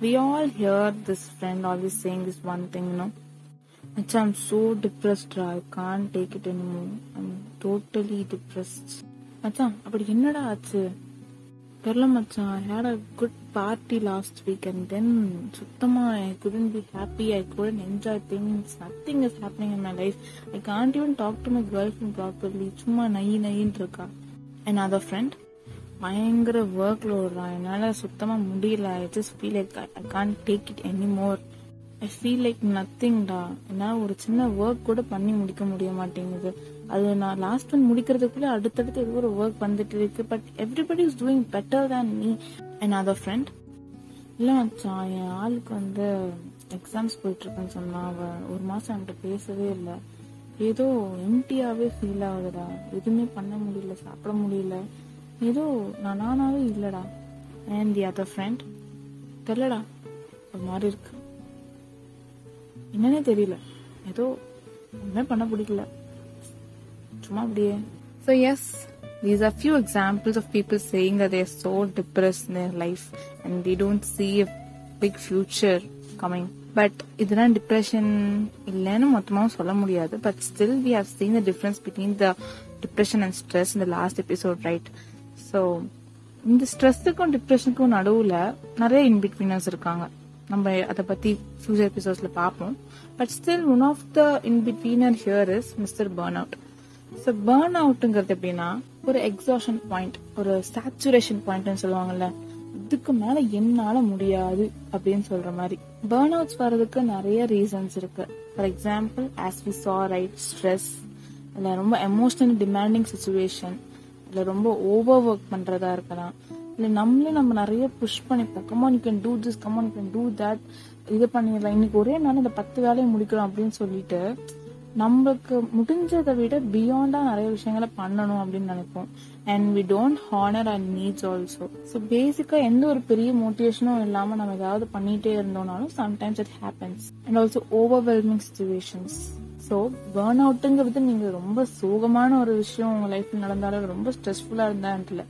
we all hear this friend always saying this one thing, you know. Achha, I'm so depressed, ra. I can't take it anymore. I'm totally depressed. மச்சான் அப்படி என்னடா ஆச்சு தெரியல மச்சான் I had a good party last week and then சுத்தமா I couldn't be happy I couldn't enjoy things nothing is happening in my life I can't even talk to my girlfriend properly சும்மா நை நைன்னு இருக்கா and other friend பயங்கர work லோடுறா என்னால சுத்தமா முடியல. I just feel like I can't take it anymore I feel like நத்திங்டா என்னால ஒரு சின்ன ஒர்க் கூட பண்ணி முடிக்க முடிய மாட்டேங்குது. அது நான் லாஸ்ட் ஒன் முடிக்கிறதுக்குள்ள அடுத்தடுத்து ஏதோ ஒரு ஒர்க் வந்துட்டு இருக்கு. But everybody is doing better than me and other friend இல்ல மச்சான் என் ஆளுக்கு வந்து எக்ஸாம்ஸ் போயிட்டு சொன்னான் சொன்னா அவ ஒரு மாசம் என்கிட்ட பேசவே இல்லை. ஏதோ எம்டியாவே ஃபீல் ஆகுதுடா. எதுவுமே பண்ண முடியல சாப்பிட முடியல. ஏதோ நான் நானாவே இல்லடா. அண்ட் தி அதர் ஃப்ரெண்ட் தெரியலடா ஒரு மாதிரி இருக்கு. என்னன்னே தெரியல. ஏதோ ஒன்றுமே பண்ண பிடிக்கல. சும்மா அப்படியே. So yes these are few examples of people saying that they are so depressed in their life and they don't see a big future coming. But இதெல்லாம் டிப்ரெஷன் இல்லைன்னு மொத்தமாகவும் சொல்ல முடியாது. But still we have seen the difference between the depression and stress இந்த last episode right so இந்த ஸ்ட்ரெஸ்ஸுக்கும் டிப்ரெஷனுக்கும் நடுவில் நிறைய இன்பிட்வீனர்ஸ் இருக்காங்க. நம்ம அதை பற்றி ஃபியூச்சர் எபிசோட்ஸில் பார்ப்போம். But still one of the inbetweener here is mister burn out so burn அவுட்டுங்கிறது எப்படின்னா ஒரு எக்ஸாஷன் பாயிண்ட் ஒரு சேச்சுரேஷன் பாயிண்ட்னு சொல்லுவாங்கல்ல இதுக்கு மேலே என்னால் முடியாது அப்படின்னு சொல்கிற மாதிரி. பேர்ன் அவுட்ஸ் வர்றதுக்கு நிறைய ரீசன்ஸ் இருக்கு. For example as we saw right stress இல்லை ரொம்ப எமோஷனல் டிமாண்டிங் சுச்சுவேஷன் இல்லை ரொம்ப ஓவர் ஒர்க் பண்றதா இருக்கலாம். இல்லை நம்மளே நம்ம நிறைய புஷ் பண்ணிப்போம் come on you can do this come on you can do that இது பண்ணிடலாம். இன்னைக்கு ஒரே நாள் இந்த பத்து வேலையை முடிக்கிறோம் அப்படின்னு சொல்லிட்டு நம்மளுக்கு முடிஞ்சதை விட பியாண்டா நிறைய விஷயங்களை பண்ணணும் அப்படின்னு நினைப்போம். And we don't honour and needs also so basically எந்த ஒரு பெரிய மோட்டிவேஷனும் இல்லாம நம்ம ஏதாவது பண்ணிட்டே இருந்தோம்னாலும் sometimes it happens and also overwhelming situations so burn அவுட்டுங்கிறது நீங்க ரொம்ப சோகமான ஒரு விஷயம் உங்க லைஃப்ல நடந்தாலும் ரொம்ப ஸ்ட்ரெஸ்ஃபுல்லா இருந்தான்ட்டு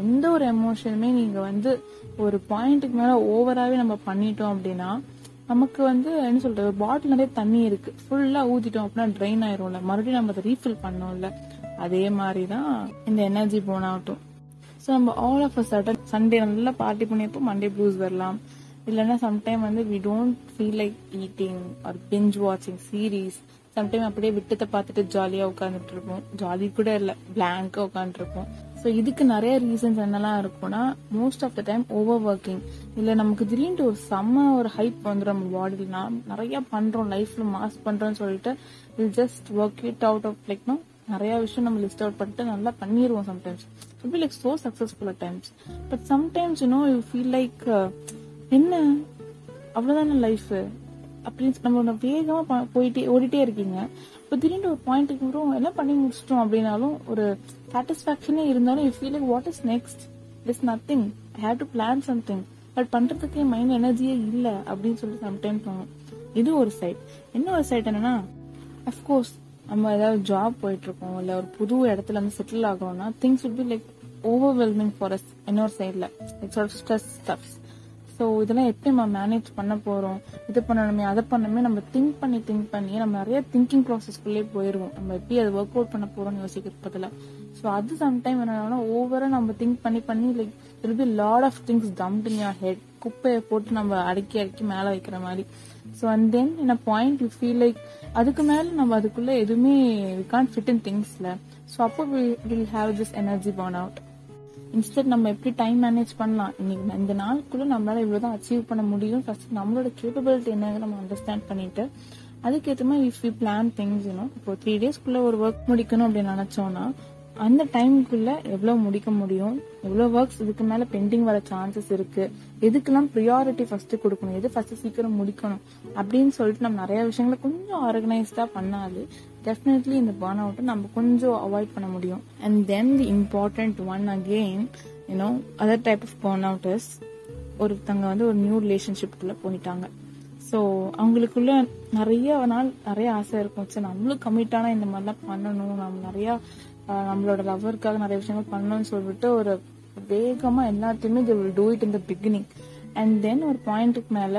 எந்த ஒரு எமோஷனுமே நீங்க வந்து ஒரு பாயிண்ட்டுக்கு மேல ஓவராகவே நம்ம பண்ணிட்டோம் அப்படின்னா நமக்கு வந்து என்ன சொல்றது பாட்டில் நிறைய தண்ணி இருக்கு. ஃபுல்லா ஊத்திட்டோம் அப்படின்னா ட்ரெயின் ஆயிரும்ல. மறுபடியும் நம்ம அதை ரீஃபில் பண்ணோம்ல. அதே மாதிரி தான் இந்த எனர்ஜி போன் ஆகட்டும் ஸோ நம்ம all of a sudden Sunday நல்லா பார்ட்டி பண்ணியப்போ மண்டே ப்ளூஸ் வரலாம். இல்லைன்னா சம்டைம் வந்து we don't feel like eating or binge வாட்சிங் சீரீஸ் சம்டைம் அப்படியே விட்டத்தை பார்த்துட்டு ஜாலியா உட்காந்துட்டு இருப்போம் ஜாலி கூட இல்ல பிளாங்கா உட்காந்துருப்போம் ஸோ இதுக்கு நிறைய ரீசன்ஸ் என்னெல்லாம் இருக்கும்னா most of the time overworking இல்ல நமக்கு திடீர்னு ஒரு செம்ம ஒரு ஹைப் வந்துடும் நம்ம பாடியில் நிறைய பண்றோம் லைஃப்ல மாஸ் பண்றோம்னு சொல்லிட்டு will just work it out of like no நிறைய விஷயம் நம்ம லிஸ்ட் அவுட் பண்ணிட்டு நல்லா பண்ணிடுவோம் sometimes be like so successful at times but sometimes you know you feel like என்ன? அவ்வளவுதானே லைஃப் அப்படின்னு நம்ம வேகமா போயிட்டே ஓடிட்டே இருக்கீங்க. இப்போ திடீர்னு ஒரு பாயிண்ட்டுக்கு அப்புறம் எல்லாம் பண்ணி முடிச்சிட்டோம் அப்படின்னாலும் ஒரு சாட்டிஸ்பாக்சனே இருந்தாலும் you feel like what is next is nothing I have to plan something but பண்றதுக்கு என் மைண்ட் எனர்ஜியே இல்லை அப்படின்னு சொல்லி சம்டைம் தோணும். இது ஒரு சைட் என்ன ஒரு சைட் என்னன்னா அஃப்கோர்ஸ் நம்ம ஏதாவது ஜாப் போயிட்டு இருக்கோம் இல்ல ஒரு புது இடத்துல வந்து settle ஆகிறோம்னா things would be like overwhelming for us இன்னொரு சைட்ல இட்ஸ் ஸ்ட்ரெஸ் ஸ்டப்ஸ் ஸோ இதெல்லாம் எப்படி நம்ம மேனேஜ் பண்ண போறோம்? இது பண்ணணுமே அதை பண்ணணுமே நம்ம திங்க் பண்ணி திங்க் பண்ணி நம்ம நிறைய திங்கிங் ப்ராசஸ்க்குள்ளே போயிடுவோம் நம்ம எப்படி அதை ஒர்க் அவுட் பண்ண போறோம்னு யோசிக்கிறது ஸோ அது சம்டைம் என்னன்னா ஓவரா நம்ம திங்க் பண்ணி பண்ணி like I'll be lot of things dump in your head குப்பையை போட்டு நம்ம அடுக்கி அடுக்கி மேலே வைக்கிற மாதிரி. So and then in a point you feel like அதுக்கு மேலே நம்ம அதுக்குள்ள எதுவுமே வி கான் ஃபிட் இன் திங்ஸ்ல ஸோ அப்போ will have this energy burn out instead நம்ம எப்படி டைம் மேனேஜ் பண்ணலாம்? இன்னைக்கு இந்த நாளுக்குள்ள நம்மளால இவ்வளவுதான் அச்சீவ் பண்ண முடியும் ஃபர்ஸ்ட் நம்மளோட கேப்பபிலிட்டி என்னங்க நம்ம அண்டர்ஸ்டாண்ட் பண்ணிட்டு அதுக்கேற்ற மாதிரி if you plan things you know இப்போ த்ரீ டேஸ்க்குள்ள ஒரு ஒர்க் முடிக்கணும் அப்படின்னு நினைச்சோம்னா அந்த டைமுக்குள்ள எவ்வளவு முடிக்க முடியும்? எவ்வளவு ஒர்க்ஸ் இதுக்கு மேல பெண்டிங் வர சான்சஸ் இருக்கு? எதுக்கெல்லாம் ப்ரியாரிட்டி ஃபர்ஸ்ட் கொடுக்கணும்? எது ஃபர்ஸ்ட் சீக்கிரம் முடிக்கணும்? அப்படின்னு சொல்லிட்டு நம்ம நிறைய விஷயங்களை கொஞ்சம் ஆர்கனைஸ்டா பண்ணாலே டெஃபினெட்லி இந்த பர்ன் அவுட்டை நம்ம கொஞ்சம் அவாய்ட் பண்ண முடியும். And then the important one again you know other type of burn out is ஒருத்தங்க வந்து ஒரு நியூ ரிலேஷன்ஷிப்குள்ள போயிட்டாங்க. ஸோ அவங்களுக்குள்ள நிறைய நாள் நிறைய ஆசை இருக்கும். சரி நம்மளும் கம்மிட்டான இந்த மாதிரிலாம் பண்ணணும். நம்ம நிறையா நம்மளோட லவ்வருக்காக நிறைய விஷயங்கள் பண்ணணும்னு சொல்லிட்டு ஒரு வேகமா எல்லாத்தையுமே they will do it in the beginning and then ஒரு பாயிண்ட்டுக்கு மேல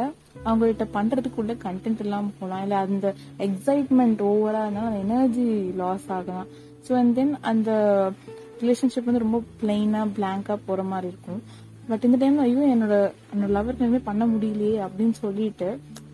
அவங்ககிட்ட பண்றதுக்குள்ள கண்டென்ட் இல்லாம போகலாம். இல்ல அந்த எக்ஸைட்மெண்ட் ஓவரா இருந்தாலும் அந்த எனர்ஜி லாஸ் ஆகலாம். ஸோ அண்ட் தென் அந்த ரிலேஷன்ஷிப் வந்து ரொம்ப பிளெயினா பிளாங்கா போற மாதிரி இருக்கும். பட் இந்த டைம்ல ஐயோ என்னோட என்னோட லவருக்கு எதுவுமே பண்ண முடியலையே அப்படின்னு சொல்லிட்டு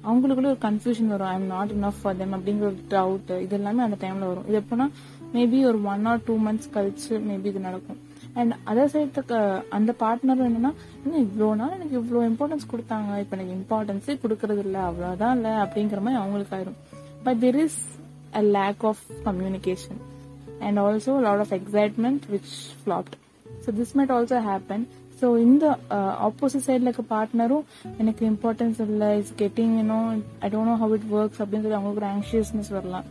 அவங்களுக்குள்ள ஒரு கன்ஃபியூஷன் வரும். I am not enough for them அப்படிங்கிற ஒரு டவுட் இது எல்லாமே அந்த டைம்ல வரும். இது எப்படின்னா மேபி ஒரு ஒன் ஆர் டூ மந்த்ஸ் கழிச்சு மேபி இது நடக்கும். அண்ட் அதர் சைடு அந்த பார்ட்னர் என்னன்னா இன்னும் இவ்வளோ நாள் எனக்கு இவ்வளோ இம்பார்ட்டன்ஸ் கொடுத்தாங்க. இப்போ எனக்கு இம்பார்ட்டன்ஸே கொடுக்கறது இல்லை அவ்வளோதான் இல்லை. அப்படிங்கிற மாதிரி அவங்களுக்கு ஆயிரும். But there is a lack of communication and also lot of excitement which flopped so this might also happen so இந்த ஆப்போசிட் சைடில் இருக்க பார்ட்னரும் எனக்கு இம்பார்ட்டன்ஸ் இல்லை. It's getting you know I don't know how it works அப்படின்னு சொல்லி அவங்களுக்கு ஒரு ஆங்ஷியஸ்னஸ் வரலாம்.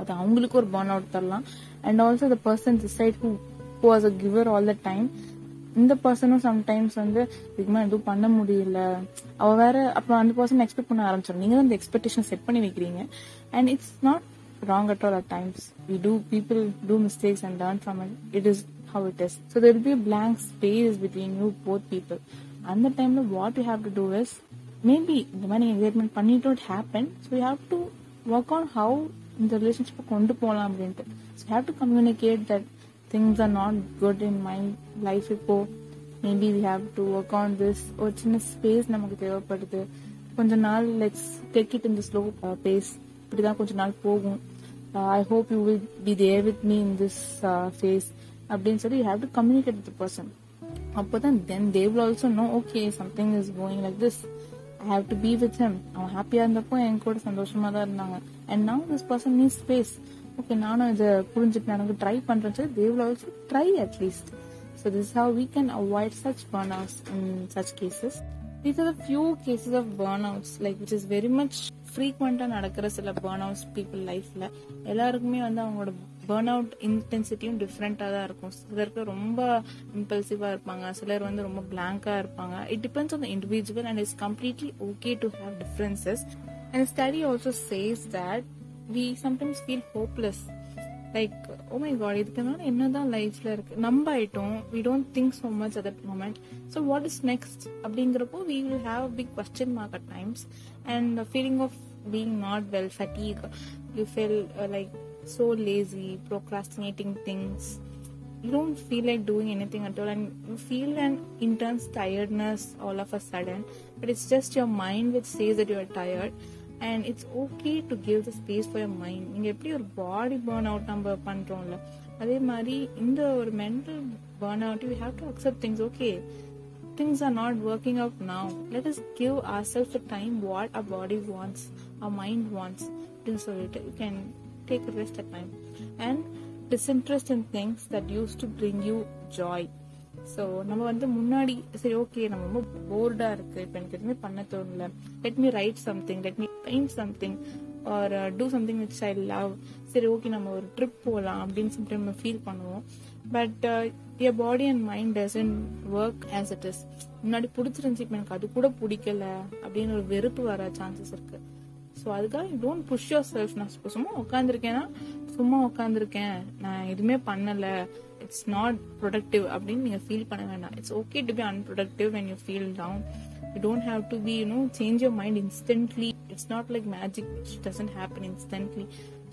அது அவங்களுக்கு ஒரு பர்ன் அவுட் தரலாம். And also the person decide who who was a giver all the time இந்த பர்சனும் சம்டைம்ஸ் வந்து இதுக்குமே எதுவும் பண்ண முடியல. அவ வேற அப்புறம் அந்த பர்சன் எக்ஸ்பெக்ட் பண்ண ஆரம்பிச்சிடும் நீங்க தான் அந்த எக்ஸ்பெக்டேஷன் செட் பண்ணி வைக்கிறீங்க. And it's not wrong at all at times we do people do mistakes and learn from it it is how it is. So there will be a blank space between you both people. அந்த டைம்ல what you have to do is maybe இந்த மாதிரி engagement பண்ணிட்டு it happen so you have to work on how இந்த ரிலேஷன்ஷிப்பை கொண்டு போகலாம் அப்படின்ட்டு. So have to communicate that things are not good in my life இப்போ. Maybe we have to work on this ஒரு சின்ன ஸ்பேஸ் நமக்கு தேவைப்படுது. கொஞ்ச நாள் let's take it in the slow pace இப்படிதான் கொஞ்ச நாள் போகும். I hope you will be there with me in this phase அப்படின்னு சொல்லி you have to communicate with person அப்போதான் then they will also know okay something is going like this I have to be with him அவன் ஹாப்பியா இருந்தப்போ என் கூட சந்தோஷமா தான் இருந்தாங்க. அண்ட் நவ் திஸ் பர்சன் நீ ஸ்பேஸ் ஓகே நானும் இதை புரிஞ்சுட்டு எனக்கு ட்ரை பண்றேன்னு sir they will also try at least so this how we can avoid such burn outs in such cases these are few cases of burn outs like which is very much ஃப்ரீக்வெண்டா நடக்கிற சில burn outs people லைஃப்ல எல்லாருக்குமே வந்து அவங்களோட burn out இன்டென்சிட்டியும் டிஃப்ரெண்டா தான் இருக்கும். சிலருக்கு ரொம்ப இம்பல்சிவா இருப்பாங்க. சிலர் வந்து ரொம்ப பிளாங்கா இருப்பாங்க. It depends on the individual and it's completely okay to have differences and study also says that we sometimes feel hopeless like oh my God இதுக்கு மேல என்னதான் லைஃப்ல இருக்கு? நம்ம ஆயிட்டோம் we don't think so much at that moment so what is next அப்படிங்கிறப்போ we will have a big question mark at times and feeling of being not well fatigue you feel like so lazy, procrastinating things. You don't feel like doing anything at all, and you feel an intense tiredness all of a sudden. But it's just your mind which says that you are tired, and it's okay to give the space for your mind. நீங்க எப்படி ஒரு பாடி burn out நம்ம பண்றோம்ல அதே மாதிரி இந்த ஒரு mental burn out you have to accept things okay things are not working out now. Let us give ourselves the time what our body wants, our mind wants. So you can take a rest at time and disinterest in things that used to bring you joy. So நம்ம வந்து முன்னாடி சரி okay நம்ம ரொம்ப போர்டா இருக்கு. இப்போ எனக்கு எதுவுமே பண்ண தோணல. Let me write something let me paint something or do something which I love சரி ஓகே நம்ம ஒரு ட்ரிப் போகலாம் அப்படின்னு சொல்லிட்டு நம்ம ஃபீல் பண்ணுவோம். But N body and mind doesn't work as it is முன்னாடி பிடிச்சிருந்துச்சு இப்போ எனக்கு அது கூட பிடிக்கல அப்படின்னு ஒரு வெறுப்பு வர சான்சஸ் இருக்குது ஸோ அதுக்காக you don't push yourself நான் சும்மா உட்காந்துருக்கேன்னா சும்மா உட்காந்துருக்கேன் நான் எதுவுமே பண்ணல. இட்ஸ் நாட் ப்ரொடக்டிவ் அப்படின்னு நீங்க ஃபீல் பண்ண வேண்டாம். It's okay to be unproductive when you feel down you don't have to be you know change your mind instantly it's not like magic which doesn't happen instantly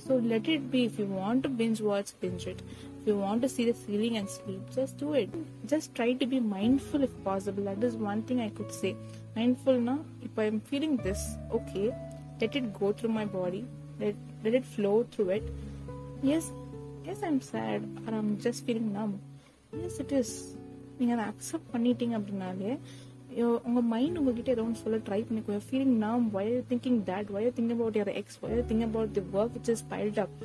so let it be if you want to binge watch binge it if you want to see the ceiling and sleep, just do it. Just try to be mindful if possible. That is one thing I could say. Mindful now, if I'm feeling this, okay, let it go through my body. Let, let it flow through it. Yes, yes, I'm sad or I'm just feeling numb. Yes, it is. நீங்கள் அதை accept பண்ணிட்டீங்க அப்படின்னாலே உங்கள் mind உங்ககிட்ட ஏதோ ஒன்று சொல்ல try பண்ணிக்கோ ஃபீலிங் நாம் we are thinking that we are think about your ex we are think about the work which is piled up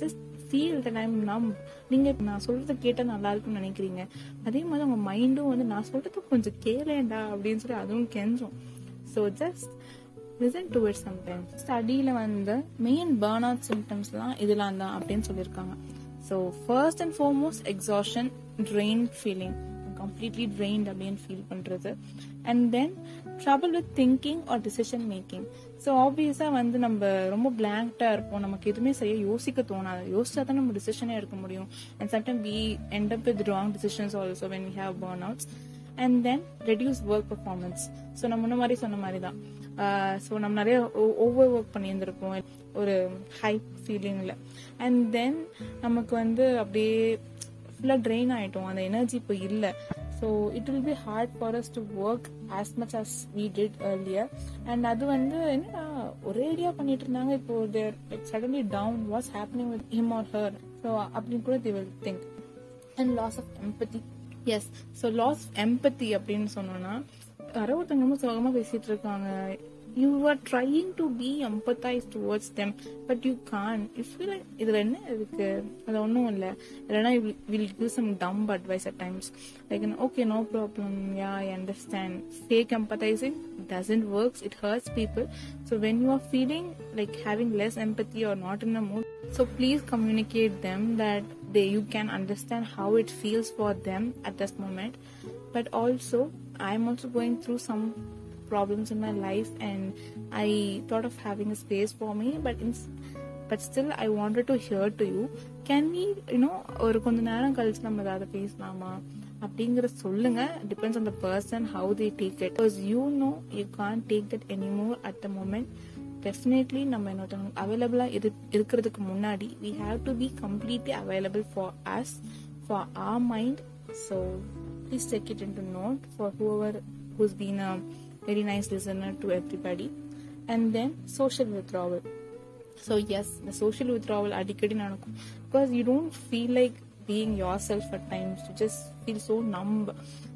just feel the time நாம் நீங்கள் நான் சொல்கிறத கேட்டால் நல்லா இருக்கும்னு நினைக்கிறீங்க அதே மாதிரி உங்கள் மைண்டும் வந்து நான் சொல்கிறத கொஞ்சம் கேளேண்டா அப்படின்னு சொல்லி அதுவும் கெஞ்சும் so just listen to it sometime ஸ்டடியில் வந்து மெயின் பேர்ன் அவுட் சிம்டம்ஸ்லாம் இதெல்லாம் தான் அப்படின்னு சொல்லியிருக்காங்க. So first and foremost exhaustion drain feeling completely drained அப்படின்னு ஃபீல் பண்ணுறது and then trouble with thinking or decision making so ஆப்வியஸாக வந்து நம்ம ரொம்ப பிளாங்க்டாக இருப்போம். நமக்கு எதுவுமே செய்ய யோசிக்க தோணாது. யோசிச்சா தான் நம்ம டிசிஷனே எடுக்க முடியும். And sometime we end up with wrong decisions also when we have burn outs and then reduce work performance so நம்ம முன்ன மாதிரி சொன்ன மாதிரி தான் ஸோ நம்ம நிறைய ஓவர் ஒர்க் பண்ணியிருந்திருப்போம். ஒரு ஹை ஃபீலிங்கில் அண்ட் தென் நமக்கு வந்து அப்படியே ஃபுல்லாக ட்ரெயின் ஆகிட்டோம் அந்த எனர்ஜி இப்போ இல்லை. So it will be hard for us to work as much as we did earlier and அது வந்து என்ன ஒரேடியாக பண்ணிட்டு இருந்தாங்க. இப்போ there like suddenly down was happening with him or her so அப்படின்னு கூட the will think and loss of empathy as so loss empathy அப்படின்னு சொன்னோம்னா யாரோ ஒருத்தவங்க ரொம்ப சோகமாக பேசிட்டு இருக்காங்க. You are trying to be empathise towards them but you can't if you like இதில் என்ன இருக்கு? அது ஒன்றும் இல்லை. இல்லைன்னா will give some dumb advice at times like okay no problem yeah I understand fake empathising doesn't works it hurts people so when you are feeling like having less empathy or not in a mood so please communicate them that they you can understand how it feels for them at this moment but also i'm also going through some problems in my life and i thought of having a space for me but in but still i wanted to hear to you can we you know ஒரு கொஞ்ச நேரம் கழிச்சு நம்ம ஏதாவது பேசலாமா அப்படிங்கறத சொல்லுங்க depends on the person how they take it because you know you can't take that anymore at the moment definitely நம்ம இன்னொருத்தவங்க அவைலபிளா இருக்கிறதுக்கு முன்னாடி we have to be completely available for us for our mind so please take it into note for whoever who's been a very nice listener to everybody and then social withdrawal so yes இந்த social withdrawal அடிக்கடி நடக்கும் because you don't feel like being yourself at times you just feel so numb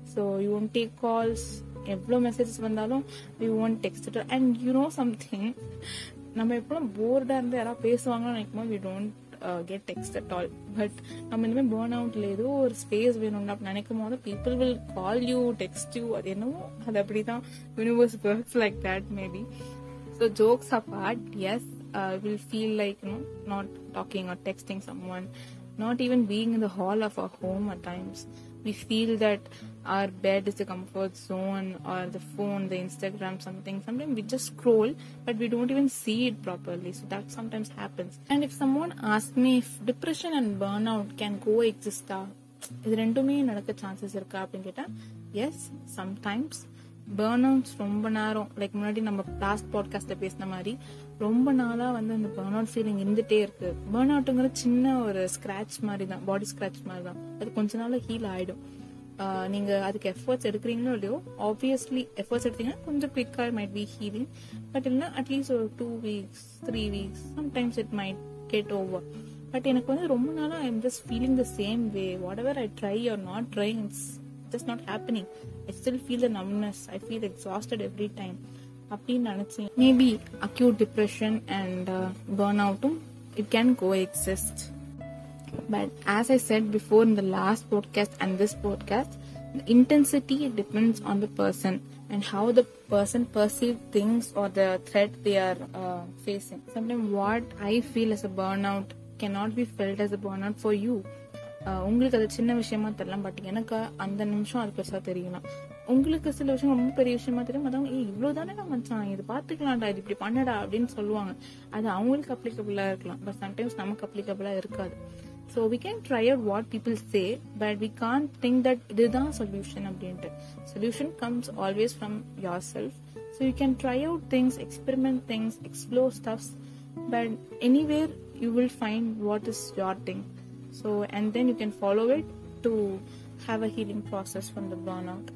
so you won't take calls எவ்வளோ messages வந்தாலும் you won't text and you know something நம்ம எப்பவும் போர்டாக இருந்து யாராவது பேசுவாங்கன்னு நினைக்கும் போது we don't get text at all but நம்ம இனிமேல் பேர்ன் அவுட்ல ஏதோ ஒரு ஸ்பேஸ் வேணும் அப்படின்னு நினைக்கும் போது people will call you text you அது என்னவோ அது அப்படிதான். Universe works like that maybe so jokes apart as will feel like you know not talking or texting someone not even being in the hall of our home at times. We feel that our bed is the comfort zone or the phone, the Instagram, something. Sometimes we just scroll, but we don't even see it properly. So that sometimes happens. And if someone asks me if depression and burnout can coexist, இது ரெண்டுமே நடக்க chances இருக்கா அப்படின்னு கேட்டா S sometimes burn outs ரொம்ப நேரம் like முன்னாடி நம்ம லாஸ்ட் பாட்காஸ்ட்ல பேசின மாதிரி ரொம்ப நாளா வந்து அந்த பேர்ன் அவுட் ஃபீலிங் இருந்துட்டே இருக்கு. பேர்ன் அவுட்டுங்கிற சின்ன ஒரு ஸ்கிராச் மாதிரி தான் பாடி ஸ்கிராச் மாதிரி தான் அது கொஞ்ச நாள் ஹீல் ஆயிடும். நீங்க அதுக்கு எஃபர்ட்ஸ் எடுக்கிறீங்களோ இல்லையோ ஆப்வியஸ்லி எஃபர்ட்ஸ் எடுத்தீங்கன்னா கொஞ்சம் குவிக்கா மைட் பி ஹீலிங் பட் இல்லைன்னா அட்லீஸ்ட் ஒரு two weeks three weeks sometimes it might get over but எனக்கு வந்து ரொம்ப நாளாக I am just feeling the same way whatever I try or not try it's just not happening I still feel the numbness I feel exhausted every time அப்படின்னு நினைச்சேன் maybe acute depression and burn அவுட்டும் it can coexist but as I said before in the last podcast and this podcast the intensity depends on the person and how the person perceive things or the threat they are uh, facing. Sometimes what I feel as a burnout cannot be felt as a burnout for you. உங்களுக்கு அது சின்ன விஷயமா தெரியலாம் but எனக்கு அந்த நிமிஷம் அது பெருசா தெரியலாம் உங்களுக்கு சில விஷயம் ரொம்ப பெரிய விஷயமா தெரியும். அதான் ஏ இவ்வளவுதானே நான் மச்சான்? இது பாத்துக்கலாம்டா. இது இப்படி பண்ணடா. அப்படின்னு சொல்லுவாங்க. அது அவங்களுக்கு அப்ளிகபிளா இருக்கலாம். பட் சம்டைம்ஸ் நமக்கு அப்ளிகபிளா இருக்காது. So we can try out what people say but we can't think that இதுதான் சொல்யூஷன் அப்படின்ட்டு. Solution comes always from yourself so you can try out things experiment things explore stuffs but anywhere you will find what is your thing so and then you can follow it to have a healing process from the burnout.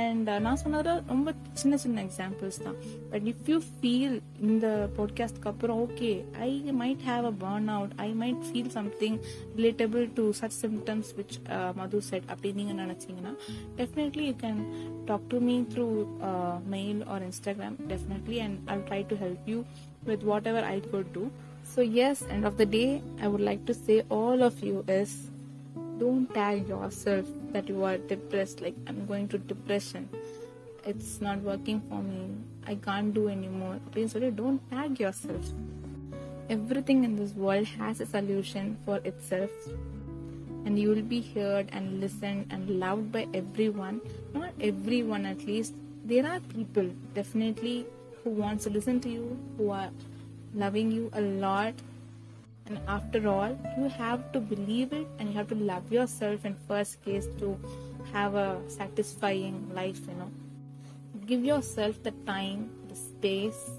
And நான் சொன்னது ரொம்ப சின்ன சின்ன examples தான். But if you feel இந்த பாட்காஸ்ட்க்கு அப்புறம் okay I might have a burn out I might feel something relatable to such symptoms which Madhu said அப்படி நீங்க நினைச்சீங்கன்னா definitely you can talk to me through mail or Instagram definitely and I try to help you with whatever I could do So, yes, end of the day, I would like to say all of you is don't tag yourself that you are depressed, like I'm going to depression. It's not working for me. I can't do anymore. Please, don't tag yourself. Everything in this world has a solution for itself, and you will be heard and listened and loved by everyone. Not everyone, at least. There are people definitely who wants to listen to you, who are loving you a lot. And after all you have to believe it and you have to love yourself in first case to have a satisfying life you know. Give yourself the time the space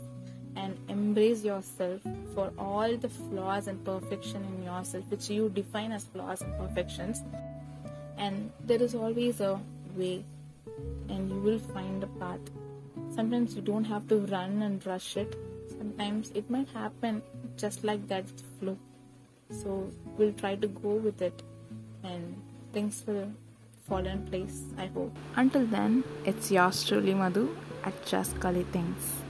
and embrace yourself for all the flaws and perfection in yourself which you define as flaws and perfections. And there is always a way and you will find a path. Sometimes you don't have to run and rush it sometimes it might happen just like that flow. So we'll try to go with it. And things will fall in place i hope. Until then it's yours truly madhu. At just Kali things